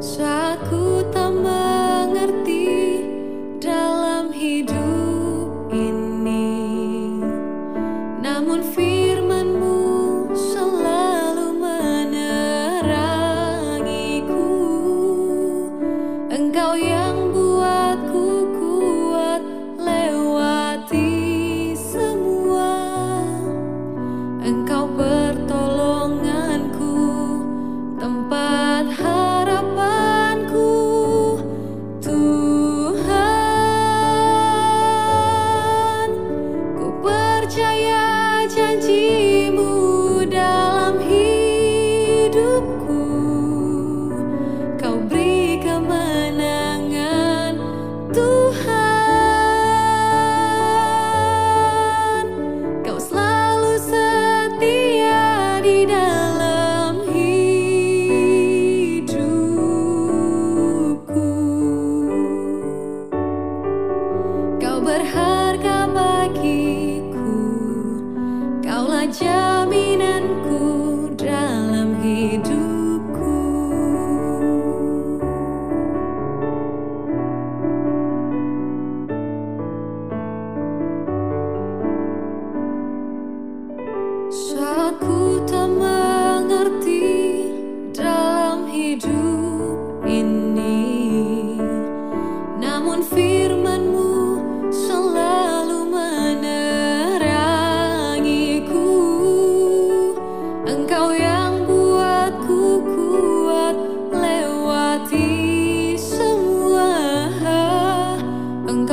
So.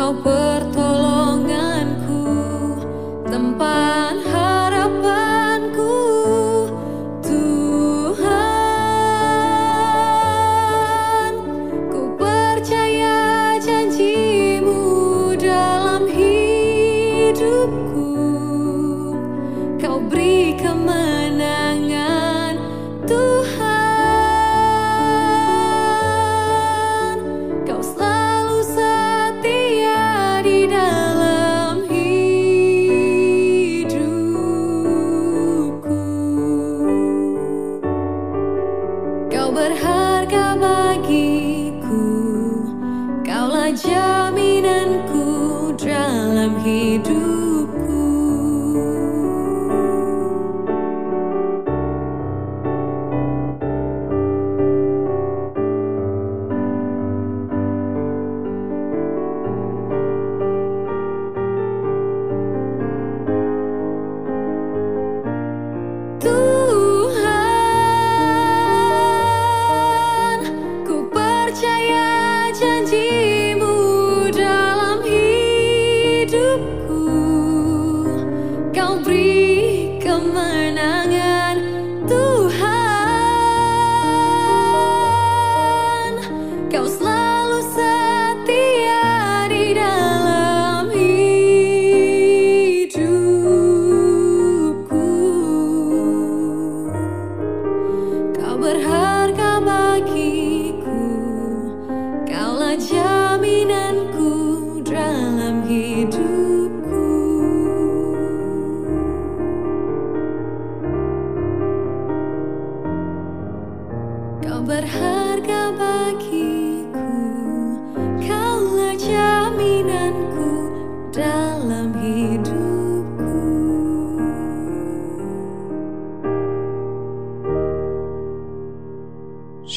open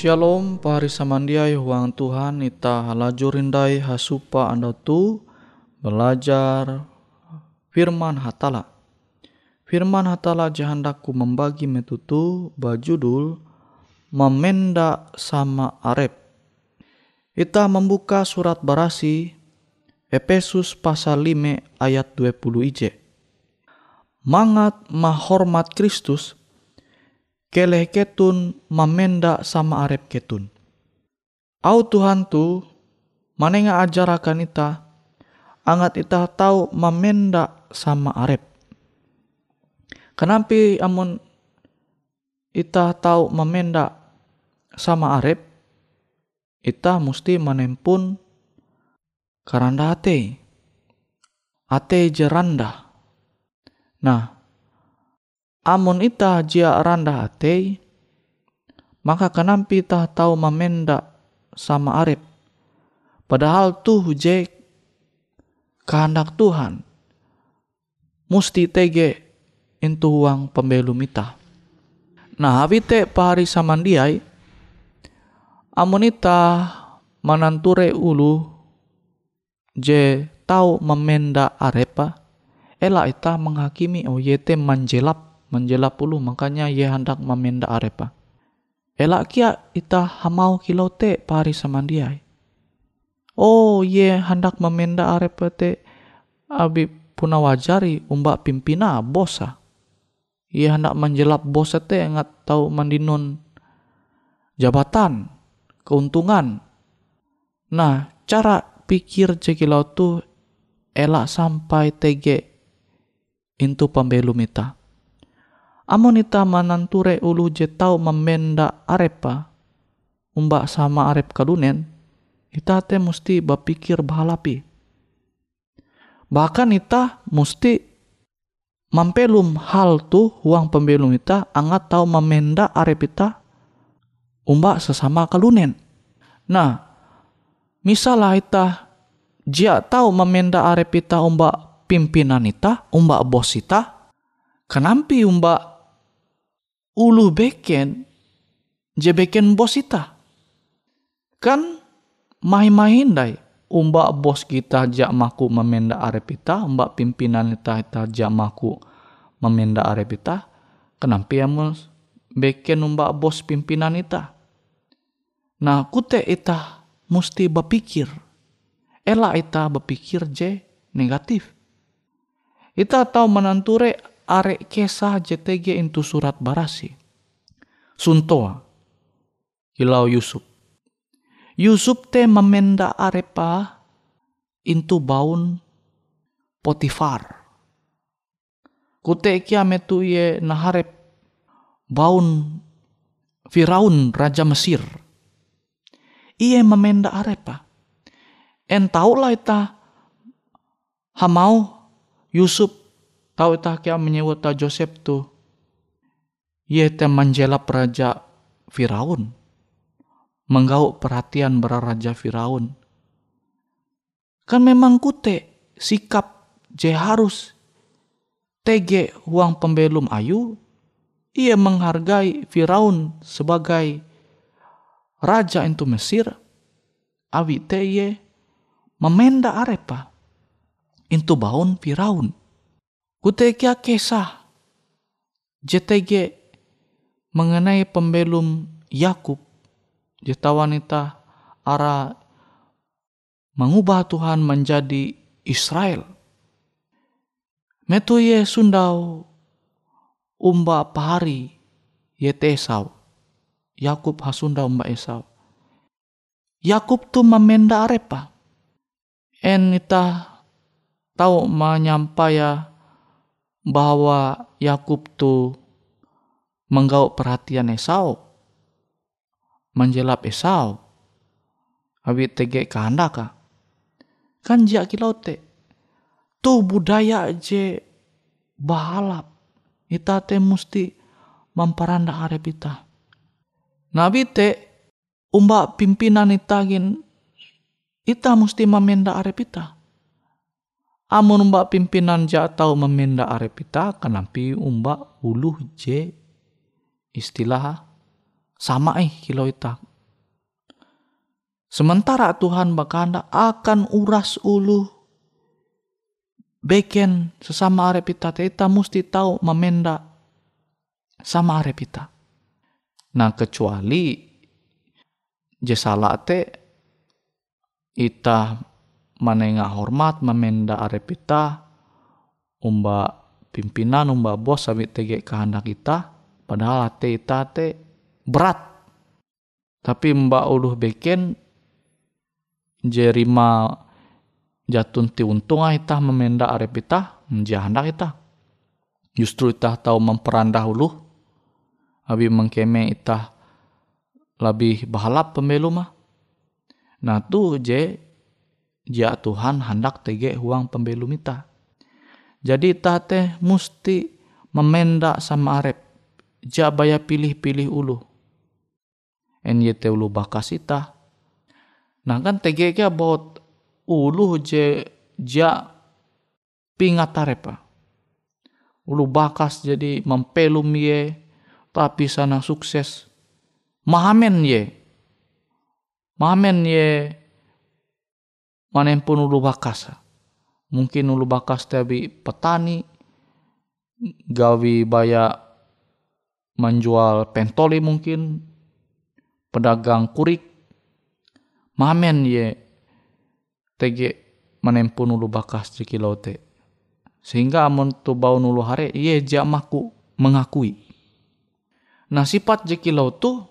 Shalom pari samandiai huang Tuhan ita halajurindai hasupa anda tu belajar firman hatala. Firman hatala jahandaku membagi metutu bajudul memenda sama arep. Kita membuka surat barasi Efesus pasal 5 ayat 20 ije. Mangat mahormat Kristus, keleh ketun memenda sama arep ketun. Au Tuhan tu manenga ajarakan ita, angat ita tahu memenda sama arep. Kenapa amun ita tahu memenda sama arep ita mesti menempun karanda ate ate jeranda nah amun ita jia randa ate maka kenapa ita tahu memenda sama arep. Padahal tuh je kehendak Tuhan musti tege into uang pembelum ita. Nah habite pahari samandiai amonita mananture ulu je tau memenda arepa ela ita menghakimi oh yete menjelap menjelap ulu makanya ye hendak memenda arepa ela kia ita hamau kilote pari samandiai oh ye hendak memenda arepa te abi puna wajari umbak pimpina bosa ye hendak menjelap bosa te ngat tau mandinun jabatan keuntungan. Nah, cara pikir cekilau tu elak sampai tege into pembelum ita. Amon ita mananture ulu je tau memenda arepa, umbak sama arep kalunen, ita te mesti berpikir bahalapi. Bahkan ita mesti mampelum hal tu uang pembelum ita angat tau memenda arep ita umbak sesama kalunen. Nah, misalnya ita jia tahu memenda arep ita umbak pimpinan ita, umbak bos ita, kenampi umbak ulu beken je beken bos ita. Kan main-main dai umbak bos kita jak maku memenda arep ita, umbak pimpinan ita ita jak maku memenda arep ita, kenapa ya beken umbak bos pimpinan ita? Nah, kute ita mesti berpikir. Ela ita berpikir je negatif. Ita tahu menanture arek kesah JTG itu surat barasi. Suntoa. Hilau Yusuf. Yusuf te memenda arepa intu baun Potifar. Kute kia metu ye naharep baun Firaun Raja Mesir ia memenda arepa. En tahu lah ita hamau Yusuf tahu ita kia menyebut ta Joseph tu. Te menjelap raja Firaun. Menggau perhatian raja Firaun. Kan memang kute sikap je harus tege uang pembelum ayu ia menghargai Firaun sebagai raja itu Mesir awi teye memenda arepa itu baun Firaun kutekia kisah JTG mengenai pembelum Yakub jeta wanita ara mengubah Tuhan menjadi Israel. Metu ye sundau umba pahari ye tesau. Yakub hasunda Mbak Esau. Yakub tu memenda arepa. En ita tahu menyampaya bahwa Yakub tu menggau perhatian Esau. Menjelap Esau. Abi tege kehendak Kan jia kilau te. Tu budaya je bahalap. Ita te musti memperanda arep ita Nabi te umba pimpinan itagin ita mesti memenda arep ita amun umba pimpinan ja tau memenda arep ita kenampi umba uluh je istilah sama eh kilo ita. Sementara Tuhan bakanda akan uras ulu beken sesama arep ita ita mesti tahu memenda sama arep ita. Nah kecuali je salah te ita manenga hormat memenda arep ita umba pimpinan umba bos sabi tege kehendak kita padahal ate ita te berat tapi mbak uluh beken jerima jatun ti untung ah ita memenda arep ita hendak ita justru ita tahu memperandah uluh abi mengkeme ita lebih bahalap pembelu mah. Nah tu je ja Tuhan hendak tege huang pembelu mita. Jadi tate musti memenda sama arep. Ja baya pilih-pilih ulu. En yete ulu bakas ita. Nah kan tege ke bot ulu je ja pingat arep Ulu bakas jadi mempelum ye tapi sana sukses. Mahamen ye. Mahamen ye. Manen pun ulu bakas. Mungkin ulu bakas tapi petani gawi baya menjual pentoli mungkin pedagang kurik mahamen ye tege pun ulu bakas di te sehingga amun tu bau nulu hare ye jamaku mengakui nah sifat jekilau tu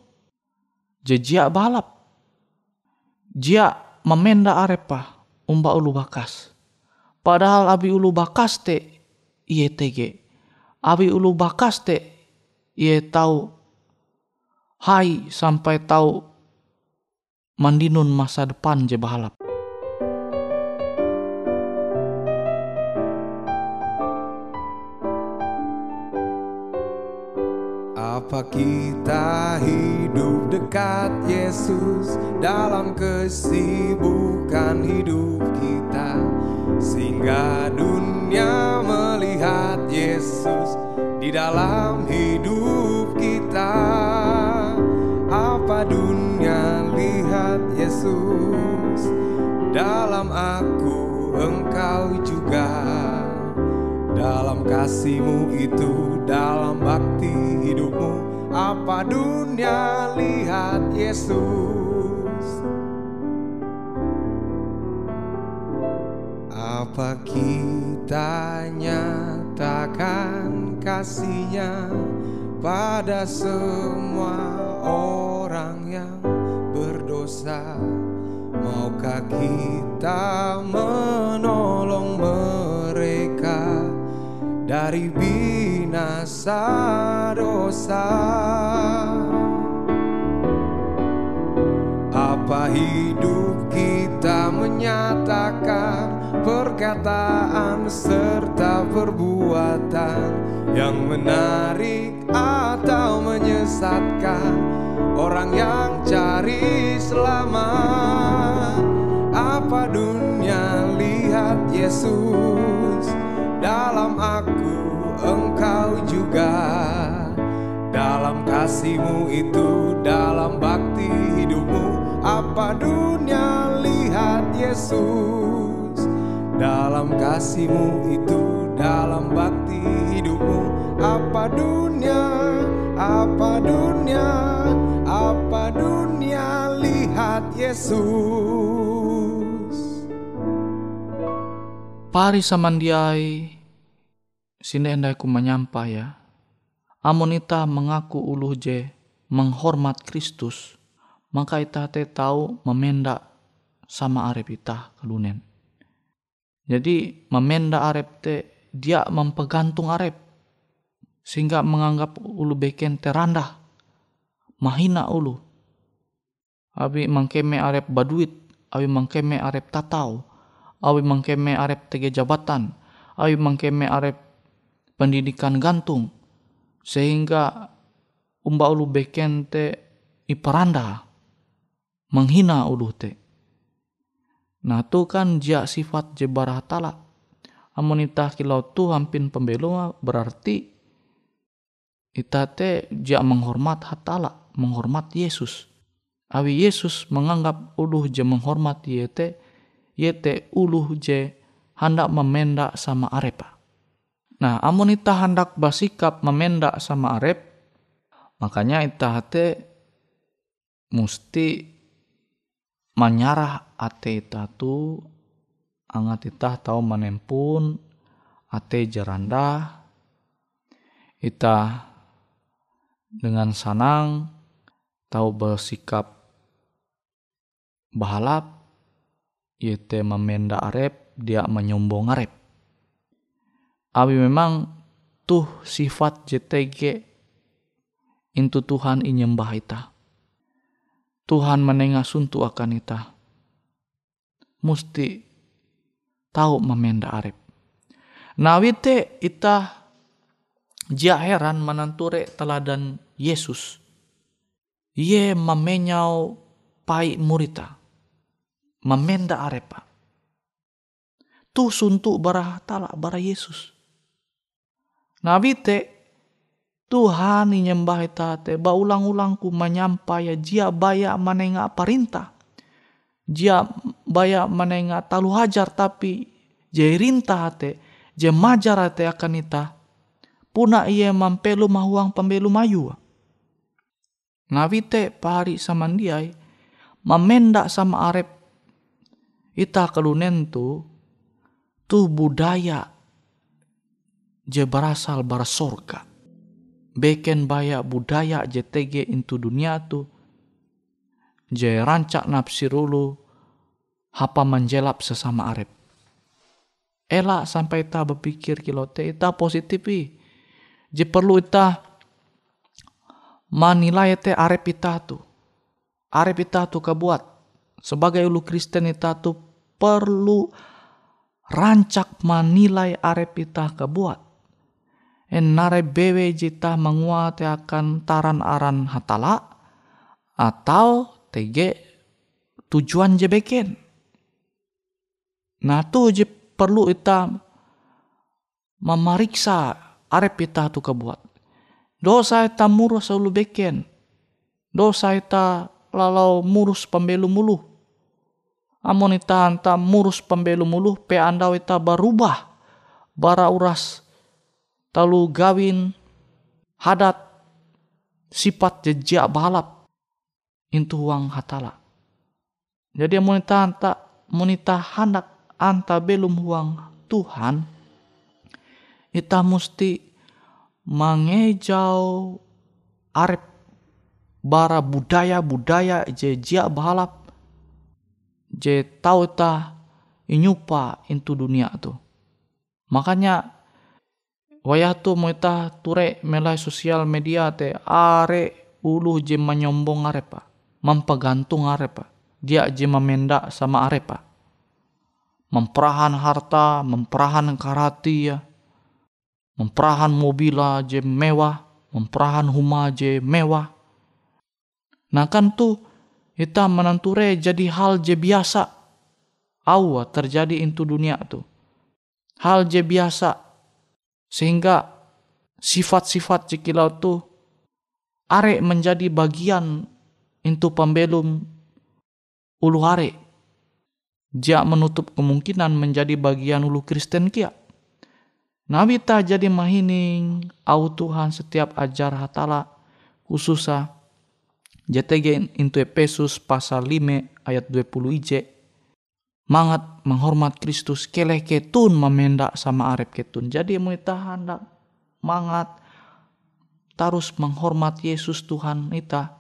jejia balap. Jia memenda arepa umba ulu bakas. Padahal abi ulu bakas te iye tege. Abi ulu bakas te iye tahu hai sampai tahu mandinun masa depan je balap. Apa kita hidup dekat Yesus dalam kesibukan hidup kita Sehingga dunia melihat Yesus di dalam hidup kita. Apa dunia lihat Yesus? Dalam aku engkau juga. Dalam kasihmu itu dalam bakti hidupmu. Apa dunia lihat Yesus apa kita nyatakan kasihnya pada semua orang yang berdosa maukah kita menolong mereka dari binasa dosa. Apa hidup kita menyatakan perkataan serta perbuatan yang menarik atau menyesatkan orang yang cari selamat? Apa dunia lihat Yesus? dalam aku engkau juga dalam kasihmu itu dalam bakti hidupmu apa dunia lihat Yesus dalam kasihmu itu dalam bakti hidupmu apa dunia apa dunia apa dunia lihat Yesus Pari samandiai sini endai ku menyampa ya. Amun ita mengaku uluh je menghormat Kristus, maka ita te tahu memenda sama arep ita kelunen. Jadi memenda arep te dia mempegantung arep sehingga menganggap ulu beken terandah mahina ulu. Abi mangkeme arep baduit. Abi mangkeme arep tatau. Awi mangkeme arep tege jabatan, awi mangkeme arep pendidikan gantung, sehingga umba ulu beken te iparanda. menghina uluh te. Nah tu kan jia sifat je barah tala. Amun ita kilau tu hampin pembelum berarti ita te jia menghormat hatala, menghormat Yesus. Awi Yesus menganggap uluh je menghormat yete, yete uluh je hendak memendak sama arepa. Nah, amun ita hendak bersikap memendak sama arep, makanya ita hate mesti menyarah ate ita tu angat ita tahu menempun ate jeranda ita dengan sanang tahu bersikap bahalap yete memenda arep dia menyombong arep. Awi memang tuh sifat JTG intu Tuhan inyembah ita Tuhan menengah suntu akan ita musti tahu memenda arep. Nawite ita jia heran menanture teladan Yesus. Ye memenyau pai murita. Memenda arepa. Tu suntuk bara talak bara Yesus. Nabi te Tuhan nyembah ita te ba ulang-ulang ku menyampai jia baya manenga perintah jia baya manenga talu hajar tapi je rintah te je majar te akan ita puna ia mampelu mahuang pembelu mayu. Nabi te pari samandiai memenda sama arep. Ita kelunen tu tu budaya je berasal bara sorga beken baya budaya JTG into dunia tu. Je rancak nafsirulu hapa menjelap sesama arep. Elak sampai ta berpikir kilote ita positif i. Je perlu ita manilai te arep ita tu. Arep ita tu kebuat sebagai ulu Kristen ita tu perlu rancak manilai arep ita kebuat en nare bewe jita menguat akan taran aran hatala atau tege tujuan je beken. Nah tu je perlu ita memeriksa arep ita tu kebuat. Dosa ita murus selalu beken. Dosa ita lalau murus pembelu mulu. Amun ita anta murus pembelu mulu pe anda ita berubah. Bara uras talu gawin hadat sifat jejak balap intu uang hatala. Jadi monita anta monita hendak anta belum uang Tuhan, ita mesti mengejau arep bara budaya-budaya je jia balap je tau ta inyupa intu dunia tu. Makanya wayah tu moita ture melai sosial media te are ulu je menyombong arepa mempegantung arepa dia je memenda sama arepa. Memperahan harta memperahan karati ya memperahan mobila je mewah memperahan huma je mewah. Nah kan tu kita menanture jadi hal je biasa. Awa terjadi into dunia tu. Hal je biasa sehingga sifat-sifat cikilau tu are menjadi bagian itu pembelum ulu are. Dia menutup kemungkinan menjadi bagian ulu Kristen kia. Nabi tak jadi mahining au Tuhan setiap ajar hatala khususa JTG into Efesus pasal 5 ayat 20 ije mangat menghormat Kristus keleh ketun memendak sama arep ketun. Jadi kita hendak mangat terus menghormat Yesus Tuhan ita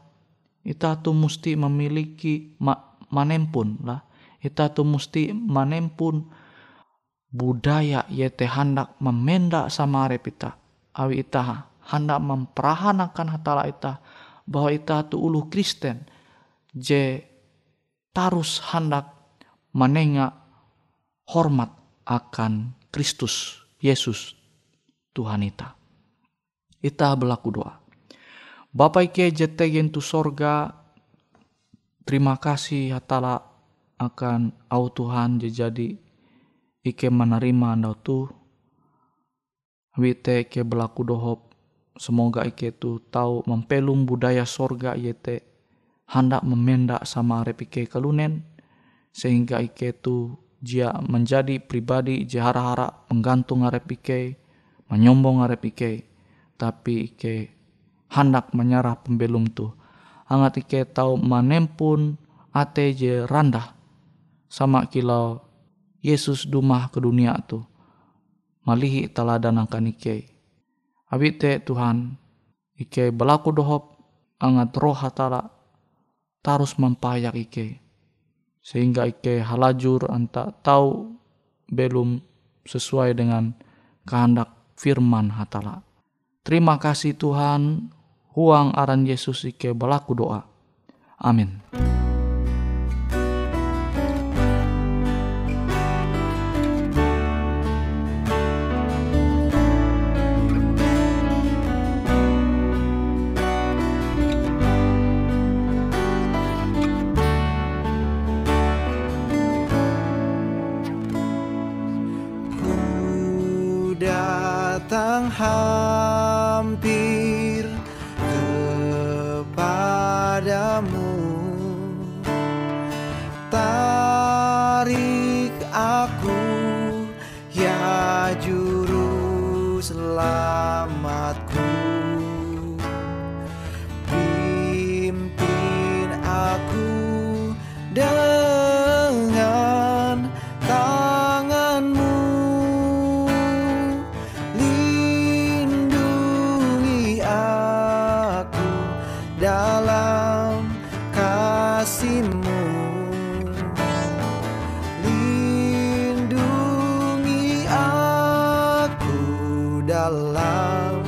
ita tuh mesti memiliki ma, manempun lah. Ita tuh mesti manempun budaya yete hendak memendak sama arep ita. Awi ita hendak memperahanakan hatala ita bahwa ita tuh ulu Kristen. Je tarus hendak menengah hormat akan Kristus Yesus Tuhan ita. Ita berlaku doa. Bapak ike jete gentu sorga terima kasih hatala akan au Tuhan jadi ike menerima anda tu wite ke berlaku dohop semoga ike tu tahu mempelum budaya sorga yete hendak memendak sama repike kelunen sehingga ike tu jia menjadi pribadi jahara-hara menggantung repike menyombong repike tapi ike hendak menyerah pembelum tu. Angat ike tahu manempun ate je randah. Sama kilau Yesus dumah ke dunia tu. Malihi teladan akan ike. Abite Tuhan ike belaku dohop. Angat roh hatala tarus mempayak ike sehingga ike halajur anta tahu belum sesuai dengan kehendak firman hatala. Terima kasih Tuhan, huang aran Yesus ike belaku doa. Amin. Datang dalam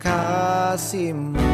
kasihmu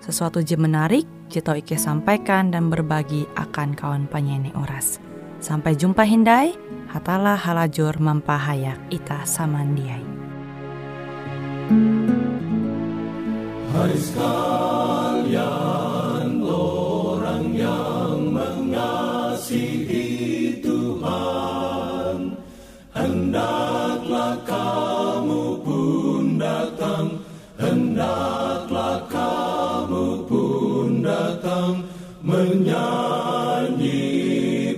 sesuatu je menarik Jito Ike sampaikan dan berbagi akan kawan penyanyi oras. Sampai jumpa Hindai, hatalah halajur mempahayak ita samandiai. Hai sekalian orang yang mengasihi Tuhan Hendaklah kamu pun datang Hendaklah Menyanyi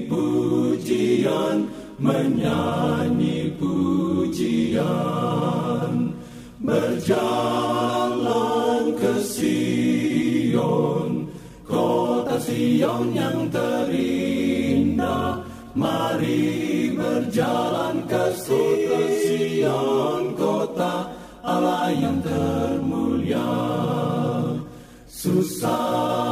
pujian Menyanyi pujian. Berjalan ke Sion Kota Sion yang terindah. Mari berjalan ke Sion Kota Allah yang termulia. Susahlah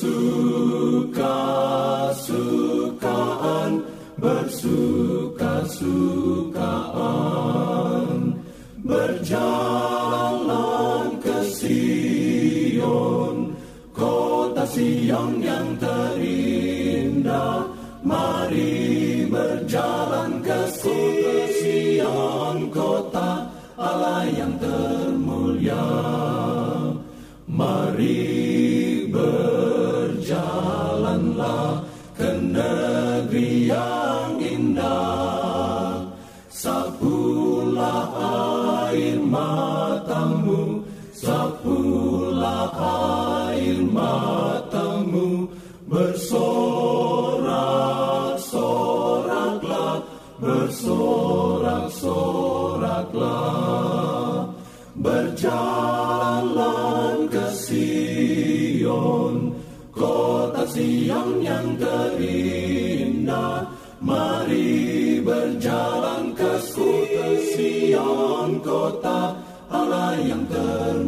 Bersuka-sukaan Bersuka-sukaan. Berjalan ke Sion Kota Sion yang terindah. Mari berjalan ke Sion Kota Allah yang termulia. Mari Kota Allah yang